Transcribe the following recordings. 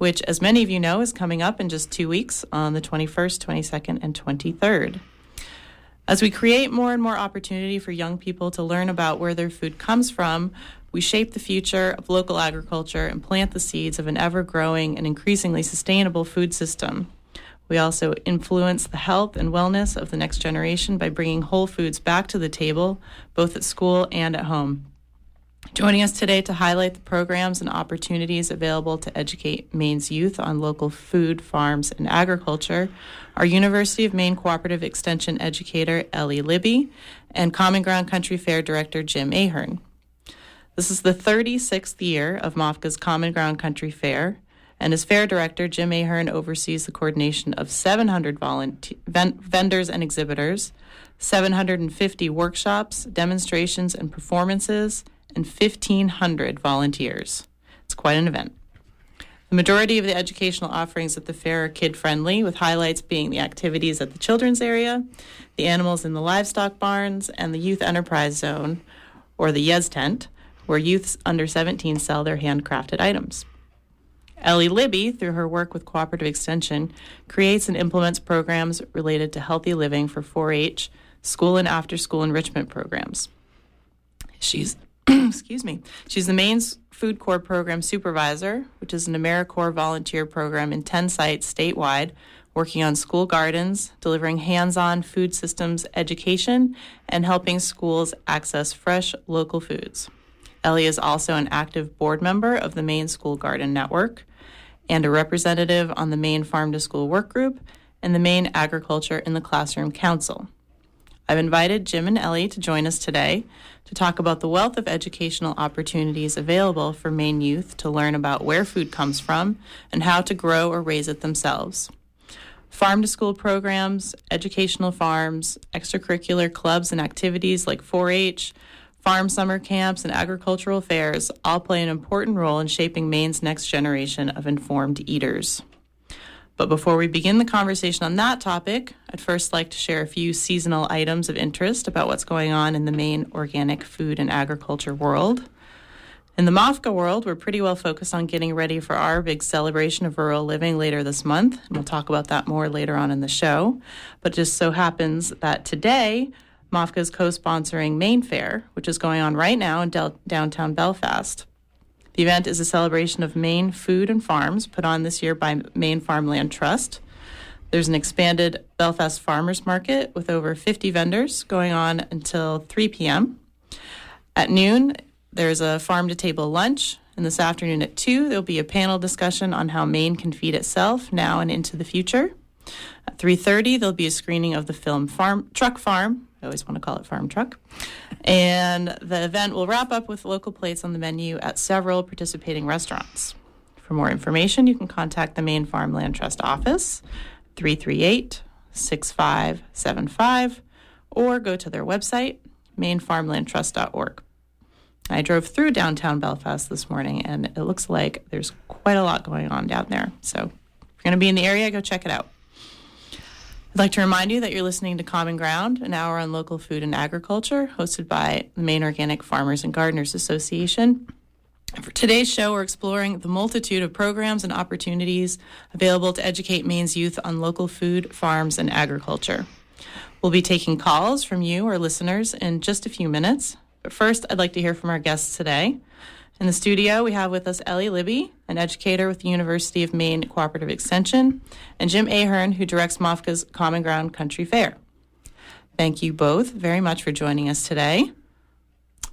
which, as many of you know, is coming up in just two weeks on the 21st, 22nd, and 23rd. As we create more and more opportunity for young people to learn about where their food comes from, we shape the future of local agriculture and plant the seeds of an ever growing and increasingly sustainable food system. We also influence the health and wellness of the next generation by bringing whole foods back to the table, both at school and at home. Joining us today to highlight the programs and opportunities available to educate Maine's youth on local food, farms, and agriculture are University of Maine Cooperative Extension educator Ellie Libby and Common Ground Country Fair director Jim Ahearne. This is the 36th year of MOFGA's Common Ground Country Fair, and as fair director, Jim Ahearne oversees the coordination of 700 volunteer, vendors and exhibitors, 750 workshops, demonstrations, and performances, and 1,500 volunteers. It's quite an event. The majority of the educational offerings at the fair are kid friendly, with highlights being the activities at the children's area, the animals in the livestock barns, and the youth enterprise zone, or the YES tent, where youths under 17 sell their handcrafted items. Ellie Libby, through her work with Cooperative Extension, creates and implements programs related to healthy living for 4 H, school and after school enrichment programs. She's excuse me. She's the Maine Food Corps program supervisor, which is an AmeriCorps volunteer program in 10 sites statewide, working on school gardens, delivering hands-on food systems education, and helping schools access fresh local foods. Ellie is also an active board member of the Maine School Garden Network and a representative on the Maine Farm to School Work Group and the Maine Agriculture in the Classroom Council. I've invited Jim and Ellie to join us today to talk about the wealth of educational opportunities available for Maine youth to learn about where food comes from and how to grow or raise it themselves. Farm to school programs, educational farms, extracurricular clubs and activities like 4 H, farm summer camps, and agricultural fairs all play an important role in shaping Maine's next generation of informed eaters. But before we begin the conversation on that topic, I'd first like to share a few seasonal items of interest about what's going on in the Maine organic food and agriculture world. In the MOFGA world, we're pretty well focused on getting ready for our big celebration of rural living later this month, and we'll talk about that more later on in the show. But just so happens that today, MOFGA is co sponsoring Maine Fare, which is going on right now in del- downtown Belfast. The event is a celebration of Maine food and farms put on this year by Maine Farmland Trust. There's an expanded Belfast Farmers Market with over 50 vendors going on until 3 p.m. At noon, there's a farm to table lunch, and this afternoon at 2, there'll be a panel discussion on how Maine can feed itself now and into the future. At 3:30, there'll be a screening of the film Farm Truck Farm, I always want to call it Farm Truck. And the event will wrap up with local plates on the menu at several participating restaurants. For more information, you can contact the Maine Farmland Trust office, 338 6575, or go to their website, mainefarmlandtrust.org. I drove through downtown Belfast this morning, and it looks like there's quite a lot going on down there. So if you're going to be in the area, go check it out. I'd like to remind you that you're listening to Common Ground, an hour on local food and agriculture, hosted by the Maine Organic Farmers and Gardeners Association. For today's show, we're exploring the multitude of programs and opportunities available to educate Maine's youth on local food, farms, and agriculture. We'll be taking calls from you, our listeners, in just a few minutes. But first, I'd like to hear from our guests today. In the studio, we have with us Ellie Libby, an educator with the University of Maine Cooperative Extension, and Jim Ahearne, who directs MOFGA's Common Ground Country Fair. Thank you both very much for joining us today.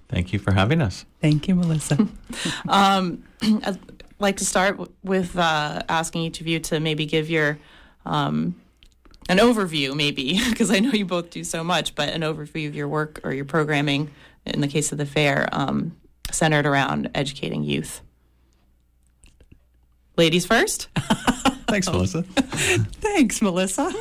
Thank you for having us. Thank you, Melissa. um, I'd like to start with uh, asking each of you to maybe give your um, an overview, maybe because I know you both do so much, but an overview of your work or your programming in the case of the fair. Um, centered around educating youth. Ladies first. Thanks, Melissa. Thanks, Melissa.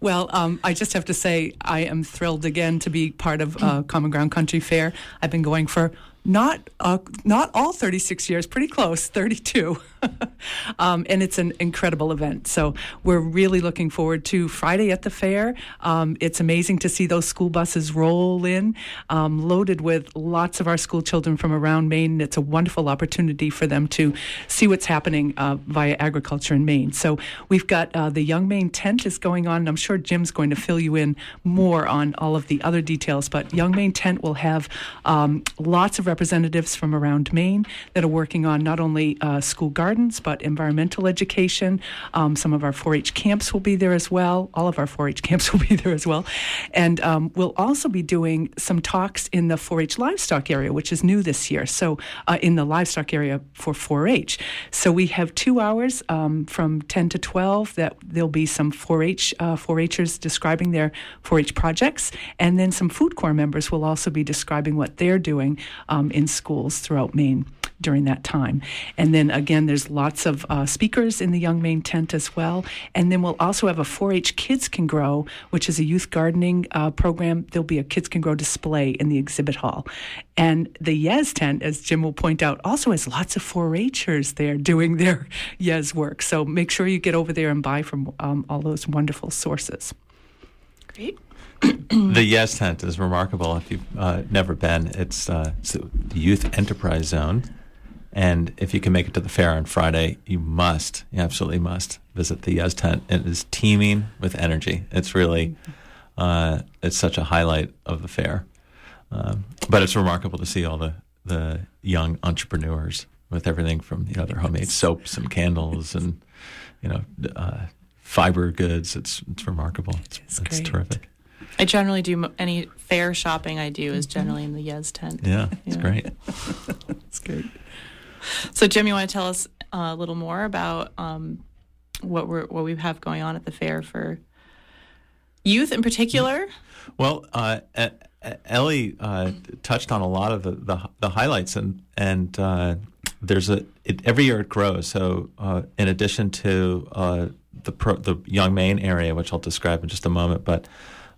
well, um, I just have to say I am thrilled again to be part of uh, Common Ground Country Fair. I've been going for not uh, not all 36 years, pretty close, 32. um, and it's an incredible event. So we're really looking forward to Friday at the fair. Um, it's amazing to see those school buses roll in, um, loaded with lots of our school children from around Maine. It's a wonderful opportunity for them to see what's happening uh, via agriculture in Maine. So we've got uh, the Young Maine tent is going on. and I'm sure Jim's going to fill you in more on all of the other details, but Young Maine tent will have um, lots of representatives from around Maine that are working on not only uh, school gardens but environmental education. Um, some of our 4-H camps will be there as well. All of our 4-H camps will be there as well, and um, we'll also be doing some talks in the 4-H livestock area, which is new this year. So uh, in the livestock area for 4-H. So we have two hours um, from 10 to 12 that there'll be some 4-H uh, 4-Hers describing their 4-H projects, and then some food corps members will also be describing what they're doing um, in schools throughout Maine during that time. And then again, there's lots of uh, speakers in the Young Maine tent as well. And then we'll also have a 4 H Kids Can Grow, which is a youth gardening uh, program. There'll be a Kids Can Grow display in the exhibit hall. And the Yes tent, as Jim will point out, also has lots of 4 Hers there doing their Yes work. So make sure you get over there and buy from um, all those wonderful sources. Great. the Yes Tent is remarkable. If you've uh, never been, it's, uh, it's the Youth Enterprise Zone. And if you can make it to the fair on Friday, you must, you absolutely must visit the Yes Tent. It is teeming with energy. It's really, uh, it's such a highlight of the fair. Um, but it's remarkable to see all the, the young entrepreneurs with everything from you know their homemade soaps and candles and you know uh, fiber goods. It's it's remarkable. It's, It's it's terrific. I generally do any fair shopping I do is generally in the Yes tent. Yeah, it's Yeah. great. That's great. So, Jim, you want to tell us uh, a little more about um, what we're what we have going on at the fair for youth in particular? Well, uh, Ellie uh, touched on a lot of the, the, the highlights, and and uh, there's a it, every year it grows. So, uh, in addition to uh, the pro, the Young Maine area, which I'll describe in just a moment, but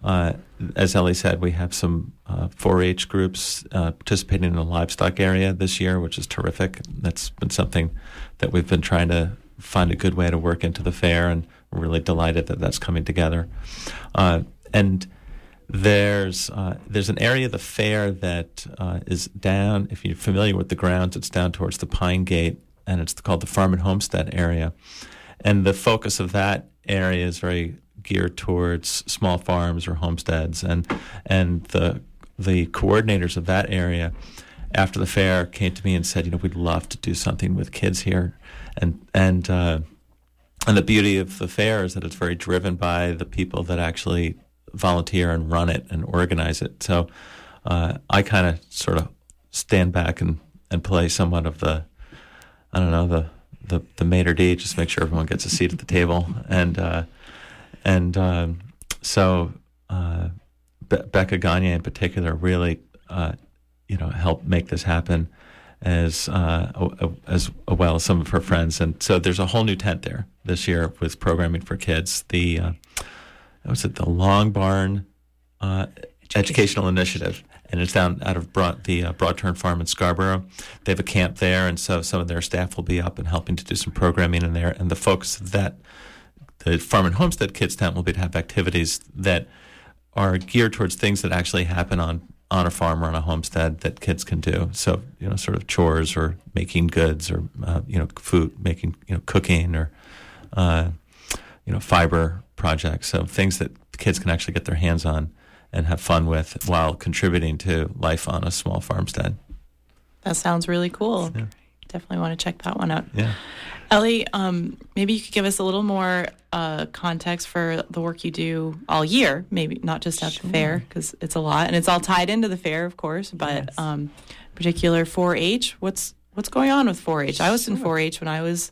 uh, as Ellie said, we have some uh, 4-H groups uh, participating in the livestock area this year, which is terrific. That's been something that we've been trying to find a good way to work into the fair, and we're really delighted that that's coming together. Uh, and there's uh, there's an area of the fair that uh, is down. If you're familiar with the grounds, it's down towards the Pine Gate, and it's called the Farm and Homestead area. And the focus of that area is very geared towards small farms or homesteads, and and the the coordinators of that area after the fair came to me and said, you know, we'd love to do something with kids here, and and uh, and the beauty of the fair is that it's very driven by the people that actually volunteer and run it and organize it. So uh, I kind of sort of stand back and, and play somewhat of the, I don't know, the, the, the maitre d', just make sure everyone gets a seat at the table. And, uh, and um, so uh, Be- Becca Gagne in particular really, uh, you know, helped make this happen as uh, as well as some of her friends. And so there's a whole new tent there this year with programming for kids. The uh, was it the Long Barn uh, Educational Initiative, and it's down out of Broad, the uh, Broadturn Farm in Scarborough. They have a camp there, and so some of their staff will be up and helping to do some programming in there. And the focus of that, the Farm and Homestead Kids tent, will be to have activities that are geared towards things that actually happen on on a farm or on a homestead that kids can do. So you know, sort of chores or making goods or uh, you know, food making, you know, cooking or uh, you know, fiber projects. So things that kids can actually get their hands on and have fun with while contributing to life on a small farmstead. That sounds really cool. Yeah. Definitely want to check that one out. Yeah. Ellie, um, maybe you could give us a little more uh, context for the work you do all year, maybe not just at the fair, because it's a lot, and it's all tied into the fair, of course. But Yes. um, particular 4-H, what's what's going on with 4-H? I was in 4-H when I was,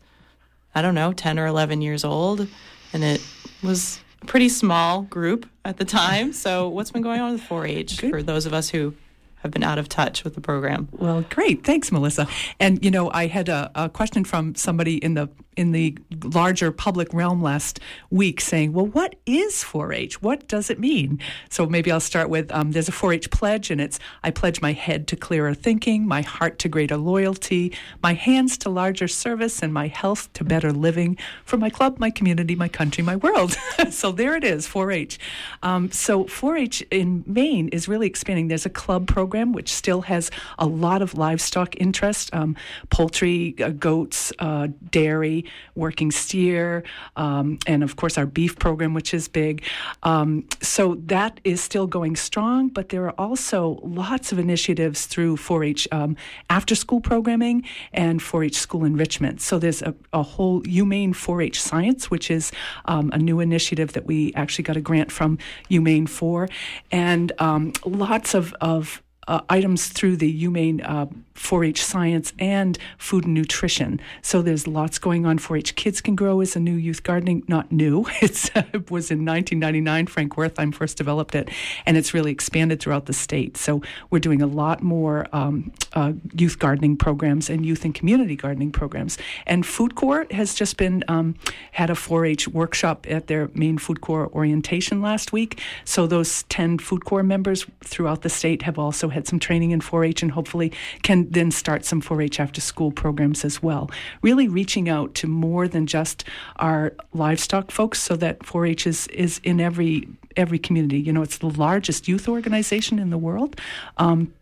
I don't know, 10 or 11 years old, and it was a pretty small group at the time. So what's been going on with 4-H for those of us who have been out of touch with the program? Well, great. Thanks, Melissa. And you know, I had a, a question from somebody in the in the larger public realm last week saying, well, what is 4 H? What does it mean? So maybe I'll start with um, there's a 4 H pledge, and it's I pledge my head to clearer thinking, my heart to greater loyalty, my hands to larger service, and my health to better living for my club, my community, my country, my world. so there it is, 4 H. Um, so 4 H in Maine is really expanding. There's a club program which still has a lot of livestock interest um, poultry, uh, goats, uh, dairy, working steer, um, and of course our beef program, which is big. Um, so that is still going strong, but there are also lots of initiatives through 4 H um, after school programming and 4 H school enrichment. So there's a, a whole humane 4 H Science, which is um, a new initiative that we actually got a grant from Humane for, and um, lots of, of uh, items through the Humane uh, 4-H Science and Food and Nutrition. So there's lots going on. 4-H Kids Can Grow is a new youth gardening, not new. It's, it was in 1999. Frank Wertheim first developed it, and it's really expanded throughout the state. So we're doing a lot more um, uh, youth gardening programs and youth and community gardening programs. And Food Corps has just been um, had a 4-H workshop at their Maine Food Corps orientation last week. So those 10 Food Corps members throughout the state have also had some training in 4-H and hopefully can then start some 4-H after school programs as well. Really reaching out to more than just our livestock folks, so that 4-H is is in every every community. You know, it's the largest youth organization in the world. Um,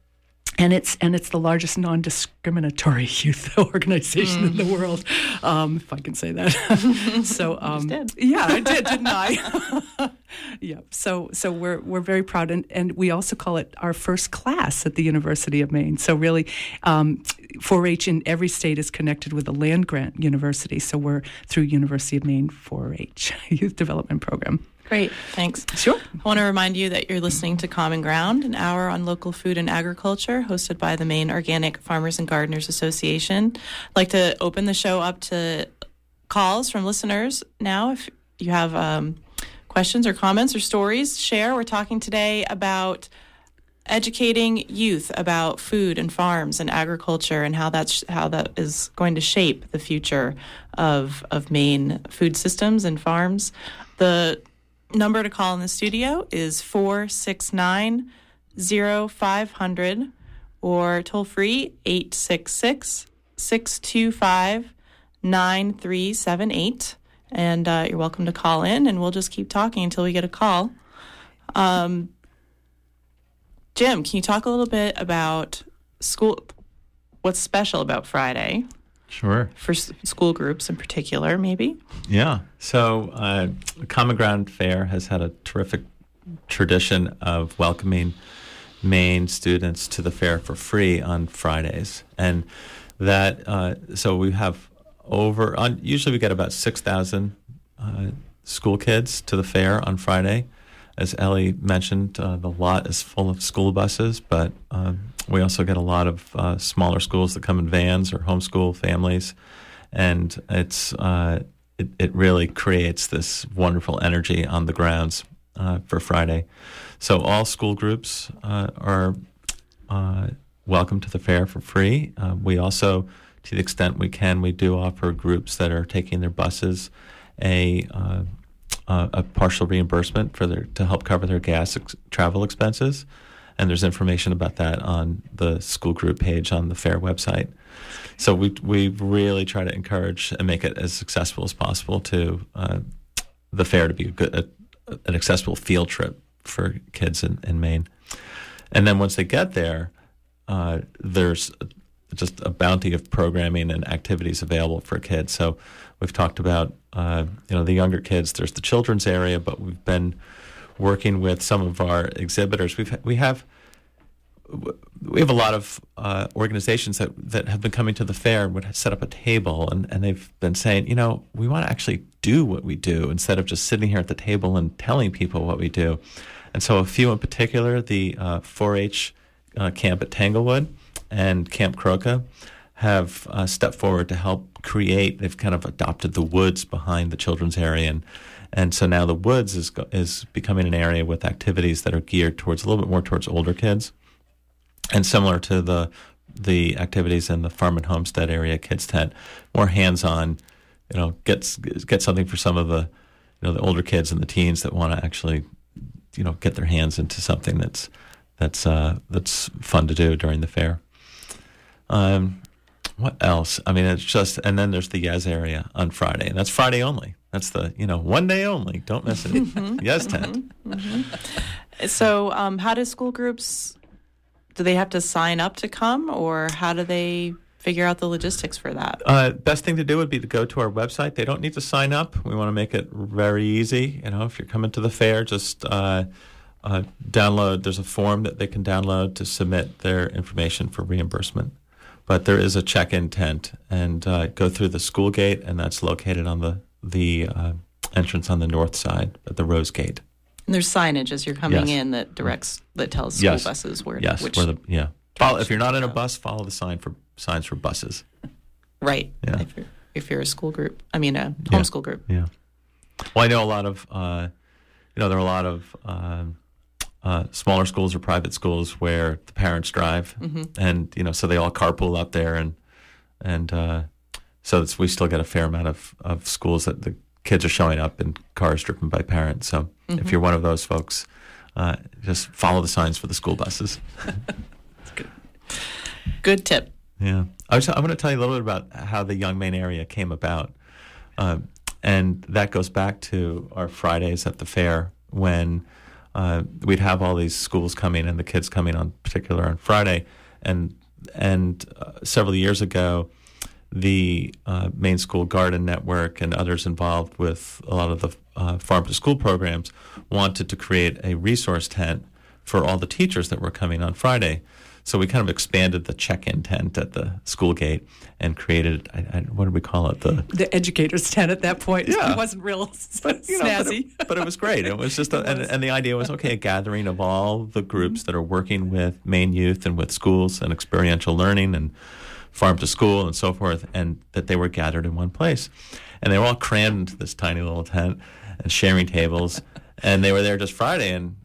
and it's and it's the largest non-discriminatory youth organization mm. in the world, um, if I can say that. so um, yeah, I did, didn't I? yeah. So so we're we're very proud, and, and we also call it our first class at the University of Maine. So really, um, 4-H in every state is connected with a land grant university. So we're through University of Maine 4-H Youth Development Program. Great, thanks. Sure. I want to remind you that you're listening to Common Ground, an hour on local food and agriculture, hosted by the Maine Organic Farmers and Gardeners Association. I'd like to open the show up to calls from listeners now. If you have um, questions or comments or stories, share. We're talking today about educating youth about food and farms and agriculture and how that's how that is going to shape the future of of Maine food systems and farms. The number to call in the studio is 469 0500 or toll free 866 625 9378. And uh, you're welcome to call in, and we'll just keep talking until we get a call. Um, Jim, can you talk a little bit about school? What's special about Friday? Sure. For s- school groups in particular, maybe? Yeah. So, uh, Common Ground Fair has had a terrific tradition of welcoming Maine students to the fair for free on Fridays. And that, uh, so we have over, on, usually we get about 6,000 uh, school kids to the fair on Friday. As Ellie mentioned, uh, the lot is full of school buses, but um, we also get a lot of uh, smaller schools that come in vans or homeschool families, and it's uh, it, it really creates this wonderful energy on the grounds uh, for Friday. So all school groups uh, are uh, welcome to the fair for free. Uh, we also, to the extent we can, we do offer groups that are taking their buses a a partial reimbursement for their to help cover their gas ex- travel expenses and there's information about that on the school group page on the fair website. So we we really try to encourage and make it as successful as possible to uh, the fair to be a good a, an accessible field trip for kids in, in Maine. And then once they get there, uh, there's just a bounty of programming and activities available for kids. So we've talked about uh, you know the younger kids. There's the children's area, but we've been working with some of our exhibitors. We've we have we have a lot of uh, organizations that, that have been coming to the fair and would set up a table and, and they've been saying, you know, we want to actually do what we do instead of just sitting here at the table and telling people what we do. And so a few in particular, the uh, 4-H uh, camp at Tanglewood and Camp Croca have uh, stepped forward to help create. They've kind of adopted the woods behind the children's area and and so now the woods is is becoming an area with activities that are geared towards a little bit more towards older kids, and similar to the the activities in the farm and homestead area, kids tent, more hands on you know get get something for some of the you know the older kids and the teens that want to actually you know get their hands into something that's that's uh, that's fun to do during the fair. Um, what else? I mean, it's just, and then there's the Yes area on Friday, and that's Friday only. That's the you know one day only. Don't miss it. Mm-hmm. yes tent. So, um, how do school groups? Do they have to sign up to come, or how do they figure out the logistics for that? Uh, best thing to do would be to go to our website. They don't need to sign up. We want to make it very easy. You know, if you're coming to the fair, just uh, uh, download. There's a form that they can download to submit their information for reimbursement. But there is a check-in tent, and uh, go through the school gate, and that's located on the the uh, entrance on the north side at the Rose Gate. And there's signage as you're coming Yes. in that directs that tells school Yes. buses where Yes, which where the yeah. Follow, if you're not in a bus, follow the sign for signs for buses. right. Yeah. If you're if you're a school group, I mean a Yeah. homeschool group. Yeah. Well, I know a lot of, uh, you know, there are a lot of um uh, smaller schools or private schools where the parents drive, and you know, so they all carpool up there, and and uh, so we still get a fair amount of, of schools that the kids are showing up in cars driven by parents. So if you're one of those folks, uh, just follow the signs for the school buses. Good tip. Yeah, I was, I'm going to tell you a little bit about how the Young Maine area came about, um, and that goes back to our Fridays at the fair when uh, we'd have all these schools coming and the kids coming on particular on Friday, and and uh, several years ago, the uh, Maine School Garden Network and others involved with a lot of the uh, farm to school programs wanted to create a resource tent for all the teachers that were coming on Friday. So we kind of expanded the check-in tent at the school gate and created I, I, what did we call it the The educator's tent at that point. Yeah. It wasn't real but, you know, but, snazzy. it, but it was great. It was just, a, and, and the idea was okay, a gathering of all the groups that are working with Maine youth and with schools and experiential learning and farm to school and so forth, and that they were gathered in one place, and they were all crammed into this tiny little tent and sharing tables, and they were there just Friday, and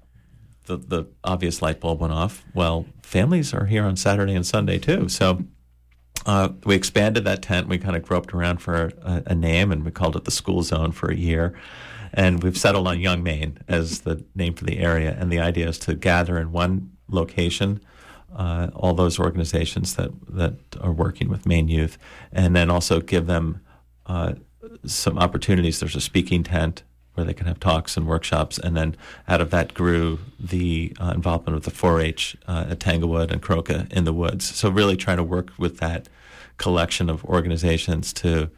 the the obvious light bulb went off. Well, families are here on Saturday and Sunday too, so. Uh, we expanded that tent. We kind of groped around for a, a name, and we called it the School Zone for a year. And we've settled on Young Maine as the name for the area. And the idea is to gather in one location uh, all those organizations that that are working with Maine youth, and then also give them uh, some opportunities. There's a speaking tent where they can have talks and workshops, and then out of that grew the uh, involvement of the 4-H uh, at Tanglewood and Croca in the woods. So really trying to work with that collection of organizations to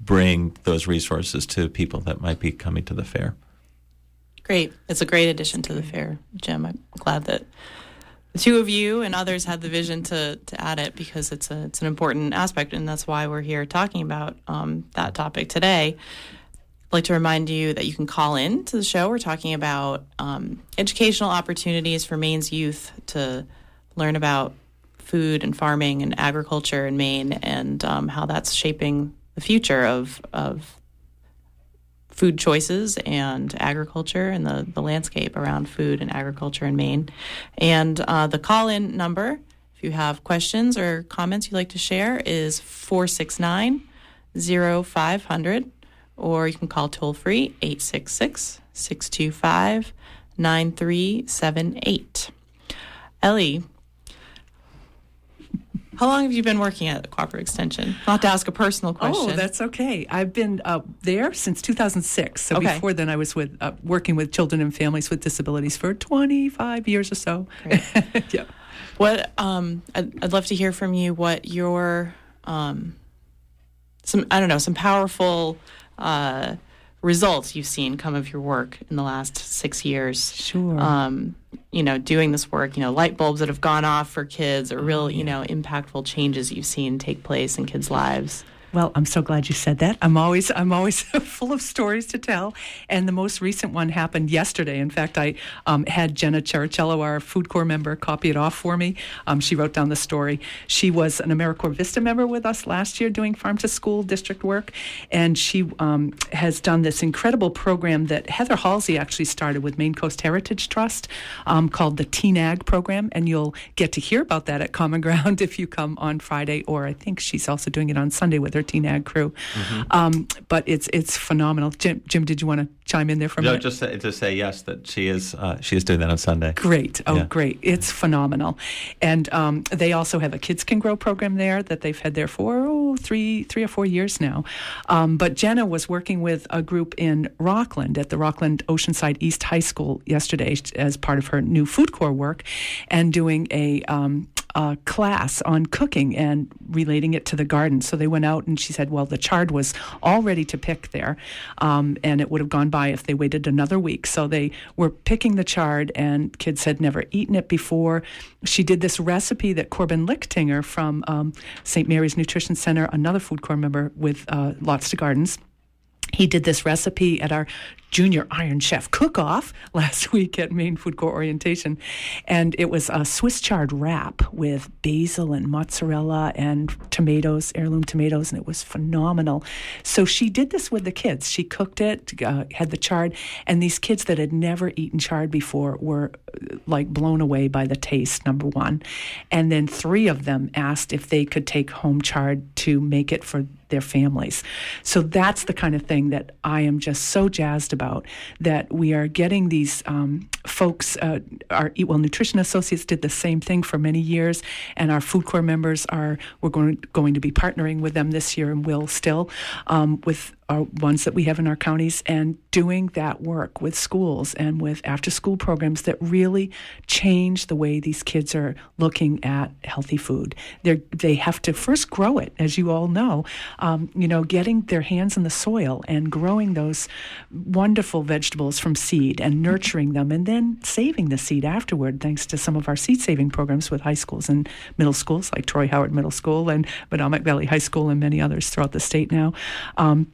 bring those resources to people that might be coming to the fair. Great. It's a great addition to the fair, Jim. I'm glad that two of you and others had the vision to, to add it because it's a it's an important aspect, and that's why we're here talking about um, that topic today. I'd like to remind you that you can call in to the show. We're talking about um, educational opportunities for Maine's youth to learn about food and farming and agriculture in Maine and um, how that's shaping the future of of food choices and agriculture and the, the landscape around food and agriculture in Maine. And uh, the call in number, if you have questions or comments you'd like to share, is 469 0500, or you can call toll free 866 625 9378. Ellie, how long have you been working at the Cooperative Extension? Not to ask a personal question. Oh, that's okay. I've been uh, there since 2006. So Okay. before then, I was with uh, working with children and families with disabilities for 25 years or so. yeah. What um, I'd, I'd love to hear from you. What your um, some I don't know some powerful uh, results you've seen come of your work in the last six years. Sure. Um, you know, doing this work. You know, light bulbs that have gone off for kids, or real you know impactful changes you've seen take place in kids' lives. Well, I'm so glad you said that. I'm always I'm always full of stories to tell, and the most recent one happened yesterday. In fact, I um, had Jenna Chericello, our Food Corps member, copy it off for me. Um, she wrote down the story. She was an AmeriCorps Vista member with us last year doing farm to school district work, and she um, has done this incredible program that Heather Halsey actually started with Maine Coast Heritage Trust um, called the Teen Ag program, and you'll get to hear about that at Common Ground if you come on Friday, or I think she's also doing it on Sunday with her 13 Ag Crew. Um, but it's it's phenomenal. Jim, Jim, did you want to chime in there for a No, minute? just to say yes that she is uh, she is doing that on Sunday. Great. Oh, Yeah. great. It's phenomenal. And um, they also have a Kids Can Grow program there that they've had there for oh, three, three or four years now. Um, but Jenna was working with a group in Rockland at the Rockland Oceanside East High School yesterday as part of her new food corps work and doing a um, a class on cooking and relating it to the garden. So they went out and she said, well, the chard was all ready to pick there, um, and it would have gone by if they waited another week. So they were picking the chard, and kids had never eaten it before. She did this recipe that Corbin Lichtinger from um, St. Mary's Nutrition Center, another food corps member with uh, Lots to Gardens, he did this recipe at our junior Iron Chef cook off last week at Maine Food Corps Orientation. And it was a Swiss chard wrap with basil and mozzarella and tomatoes, heirloom tomatoes, and it was phenomenal. So she did this with the kids. She cooked it, uh, had the chard, and these kids that had never eaten chard before were uh, like blown away by the taste, number one. And then three of them asked if they could take home chard to make it for their families. So that's the kind of thing that I am just so jazzed about that we are getting these um, folks. Uh, our Eat Well Nutrition Associates did the same thing for many years, and our food corps members are we're going going to be partnering with them this year and will still um, with our ones that we have in our counties and doing that work with schools and with after school programs that really change the way these kids are looking at healthy food. They they have to first grow it, as you all know. Um, you know, getting their hands in the soil and growing those wonderful vegetables from seed and nurturing them, and then saving the seed afterward, thanks to some of our seed saving programs with high schools and middle schools like Troy Howard Middle School and Medomak Valley High School and many others throughout the state now. Um,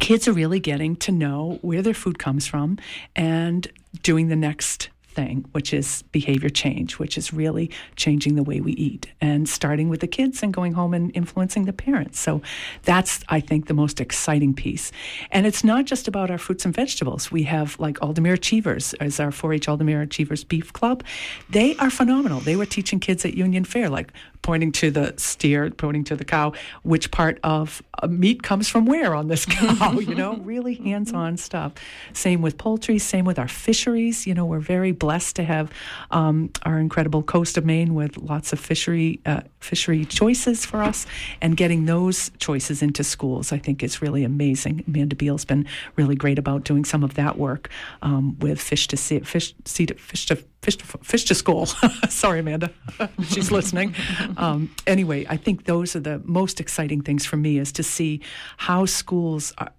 kids are really getting to know where their food comes from and doing the next thing, which is behavior change, which is really changing the way we eat and starting with the kids and going home and influencing the parents. So that's, I think, the most exciting piece. And it's not just about our fruits and vegetables. We have like Aldermere Achievers as our 4 H Aldermere Achievers Beef Club. They are phenomenal. They were teaching kids at Union Fair, like pointing to the steer, pointing to the cow, which part of uh, meat comes from where on this cow, you know, really hands on stuff. Same with poultry, same with our fisheries. You know, we're very blessed to have um, our incredible coast of Maine with lots of fishery uh, fishery choices for us, and getting those choices into schools, I think is really amazing. Amanda Beal's been really great about doing some of that work um, with fish to fish, to, fish to fish to, fish to school. Sorry, Amanda, she's listening. Um, anyway, I think those are the most exciting things for me is to see how schools are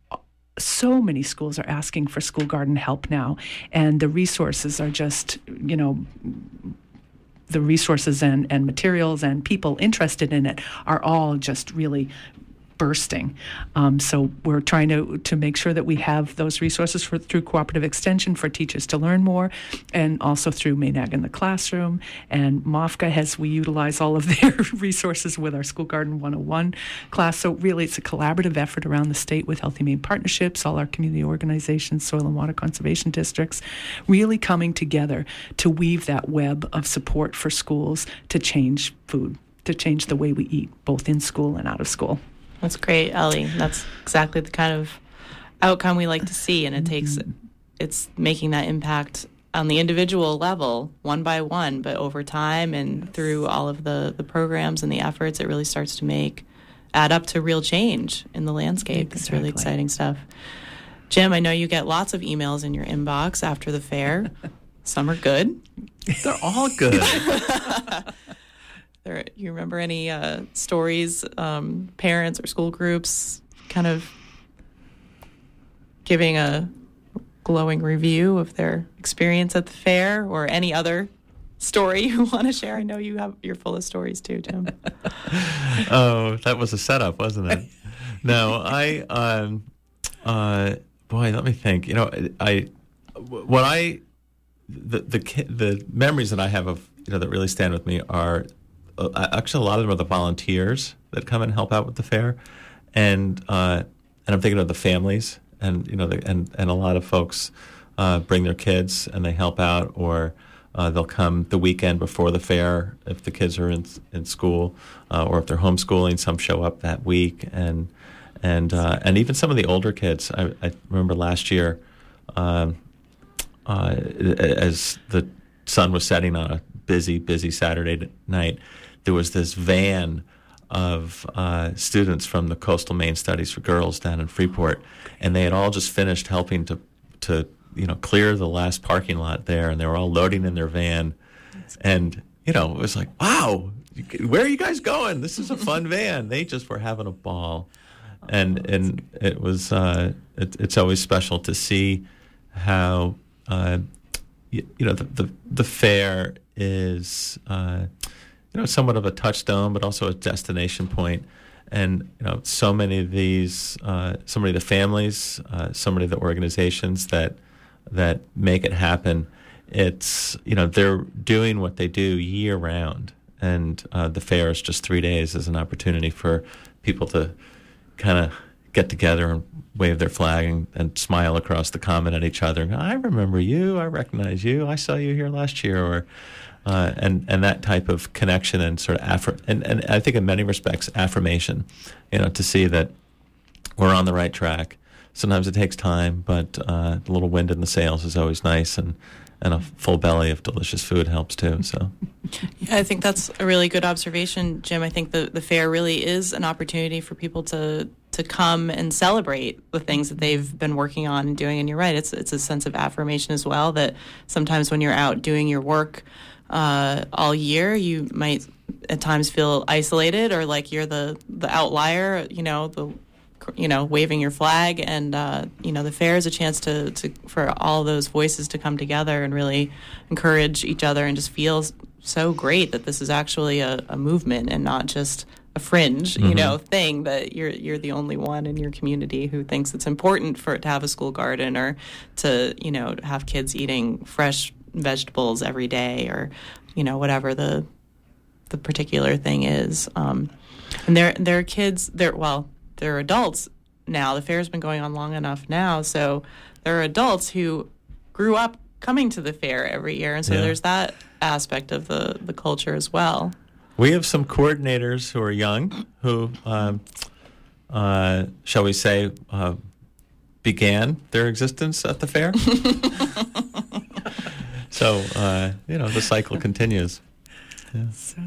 so many schools are asking for school garden help now, and the resources are just, you know, the resources and, and materials and people interested in it are all just really bursting. Um, so we're trying to to make sure that we have those resources for through cooperative extension for teachers to learn more, and also through Maine Ag in the classroom. And MOFGA has we utilize all of their resources with our School Garden 101 class. So really, it's a collaborative effort around the state with Healthy Maine partnerships, all our community organizations, soil and water conservation districts, really coming together to weave that web of support for schools to change food, to change the way we eat, both in school and out of school. That's great, Ellie. That's exactly the kind of outcome we like to see, and it takes mm-hmm. it's making that impact on the individual level, one by one, but over time and through all of the the programs and the efforts, it really starts to make add up to real change in the landscape. It's really exciting stuff. Jim, I know you get lots of emails in your inbox after the fair. Some are good. They're all good. There, you remember any uh, stories, um, parents or school groups, kind of giving a glowing review of their experience at the fair, or any other story you want to share? I know you have you're full of stories too, Tim. oh, that was a setup, wasn't it? No, I, um, uh, boy, let me think. You know, I, what I, the the the memories that I have of you know that really stand with me are uh, actually a lot of them are the volunteers that come and help out with the fair, and uh, and I'm thinking of the families, and you know, the, and and a lot of folks uh, bring their kids and they help out, or uh, they'll come the weekend before the fair if the kids are in in school, uh, or if they're homeschooling. Some show up that week, and and and even some of the older kids. I, I remember last year, um, as the sun was setting on a busy, busy Saturday night, there was this van of uh, students from the Coastal Maine Studies for Girls down in Freeport, and they had all just finished helping to to you know clear the last parking lot there, and they were all loading in their van, and you know it was like wow, where are you guys going? This is a fun van. They just were having a ball, and and it was uh, it, it's always special to see how uh, you, you, know the, the the fair is. You know, somewhat of a touchstone, but also a destination point. And you know, so many of these, uh, so many of the families, uh, so many of the organizations that that make it happen. It's you know they're doing what they do year round, and uh, the fair is just three days as an opportunity for people to kind of get together and wave their flag and, and, smile across the common at each other. I remember you. I recognize you. I saw you here last year. Or uh, and and that type of connection and sort of affirm and, and I think in many respects affirmation, you know, to see that we're on the right track. Sometimes it takes time, but uh, a little wind in the sails is always nice, and and a full belly of delicious food helps too. So, yeah, I think that's a really good observation, Jim. I think the the fair really is an opportunity for people to to come and celebrate the things that they've been working on and doing. And you're right; it's it's a sense of affirmation as well. That sometimes when you're out doing your work uh, all year, you might at times feel isolated or like you're the the outlier. You know, the you know waving your flag, and uh, you know the fair is a chance to, to for all those voices to come together and really encourage each other and just feel so great that this is actually a, a movement and not just a fringe, mm-hmm. you know, thing that you're you're the only one in your community who thinks it's important for it to have a school garden or to, you know, have kids eating fresh vegetables every day or you know whatever the the particular thing is. Um, and they're they're kids they're well they're adults now. The fair's been going on long enough now. So there are adults who grew up coming to the fair every year. And so yeah. there's that aspect of the the culture as well. We have some coordinators who are young who um, uh, shall we say uh, began their existence at the fair So uh, you know the cycle continues. Yeah. So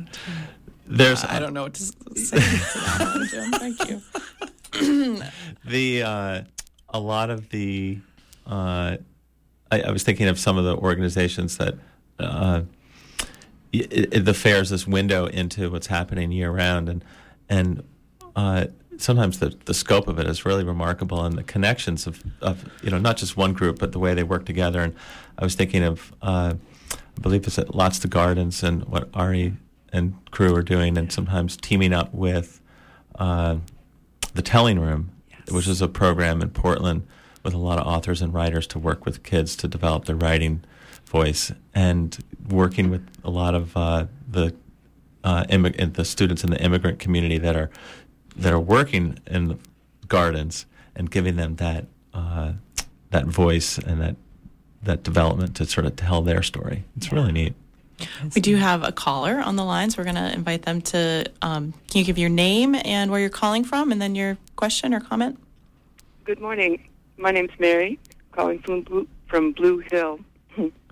There's I don't know what to say to that one, Jim. Thank you. the uh, a lot of the uh, I, I, was thinking of some of the organizations that uh, it, it, the fair is this window into what's happening year round, and and uh, sometimes the, the scope of it is really remarkable and the connections of, of you know not just one group but the way they work together and I was thinking of uh, I believe it's at Lots to Gardens and what Ari and crew are doing and sometimes teaming up with uh, the Telling Room yes. which is a program in Portland with a lot of authors and writers to work with kids to develop their writing voice and working with a lot of uh, the uh, immig- the students in the immigrant community that are that are working in the gardens and giving them that uh, that voice and that that development to sort of tell their story. It's yeah. really neat. We do have a caller on the line, so we're going to invite them to. Um, can you give your name and where you're calling from, and then your question or comment? Good morning. My name's Mary, calling from Blue, from Blue Hill,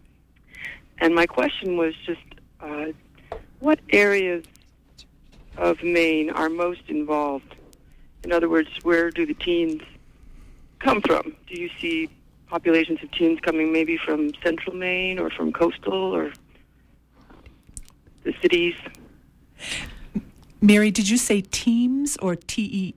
and my question was just, uh, what areas of Maine are most involved? In other words, where do the teens come from? Do you see populations of teens coming maybe from central Maine or from coastal or the cities? Mary, did you say teams or T E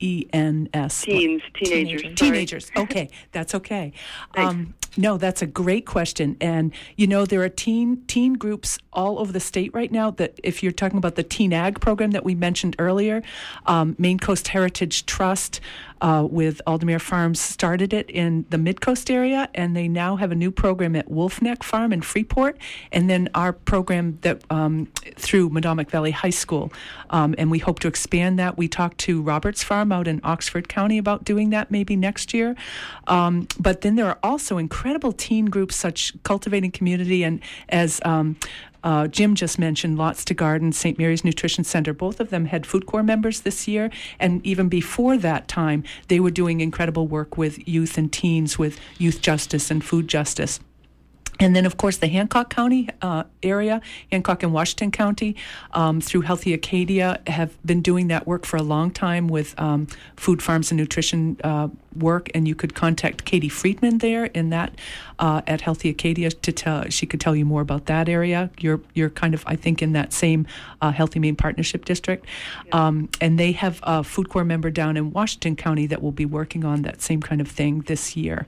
E N S? Teens, teenagers. Teenagers. teenagers. Okay, that's okay. Um, no, that's a great question. And you know, there are teen teen groups all over the state right now. That if you're talking about the Teen Ag program that we mentioned earlier, um, Maine Coast Heritage Trust uh, with Aldermere Farms started it in the Mid Coast area, and they now have a new program at Wolfneck Farm in Freeport, and then our program that um, through Medomak Valley High School, um, and we hope to expand that. We talked to Roberts Farm out in Oxford County about doing that maybe next year, um, but then there are also incredible teen groups such cultivating community and as um, uh, Jim just mentioned Lots to Garden, St. Mary's Nutrition Center. Both of them had food corps members this year, and even before that time, they were doing incredible work with youth and teens with youth justice and food justice. And then, of course, the Hancock County uh, area, Hancock and Washington County, um, through Healthy Acadia, have been doing that work for a long time with um, food farms and nutrition uh, work. And you could contact Katie Friedman there in that uh, at Healthy Acadia to tell. She could tell you more about that area. You're you're kind of I think in that same uh, Healthy Maine Partnership District, um, and they have a food corps member down in Washington County that will be working on that same kind of thing this year.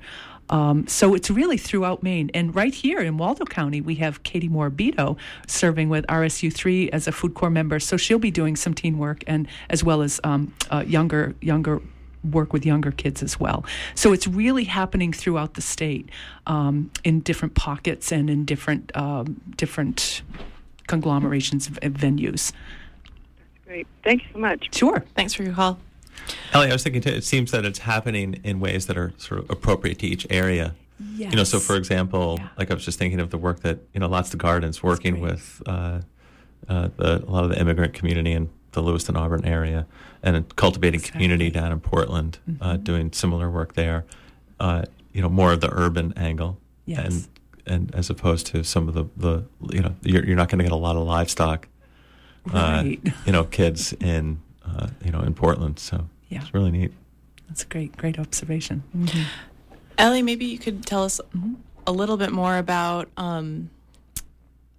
Um, so it's really throughout Maine. And right here in Waldo County, we have Katie Morbido serving with RSU3 as a food corps member. So she'll be doing some teen work and as well as um, uh, younger younger work with younger kids as well. So it's really happening throughout the state um, in different pockets and in different um, different conglomerations of venues. That's Great. Thank you so much. Sure. Thanks for your call. Ellie, I was thinking too, it seems that it's happening in ways that are sort of appropriate to each area. Yes. You know, so for example, Yeah. like I was just thinking of the work that you know, Lots of Gardens working with uh, uh, the, a lot of the immigrant community in the Lewiston Auburn area, and in cultivating community down in Portland, uh, Mm-hmm. doing similar work there. Uh, you know, more of the urban angle, Yes. and and as opposed to some of the the you know, you're, you're not going to get a lot of livestock, Right. uh, you know, kids in uh, you know in Portland. So Yeah. it's really neat. That's a great, great observation. Mhm. Ellie, maybe you could tell us a little bit more about um,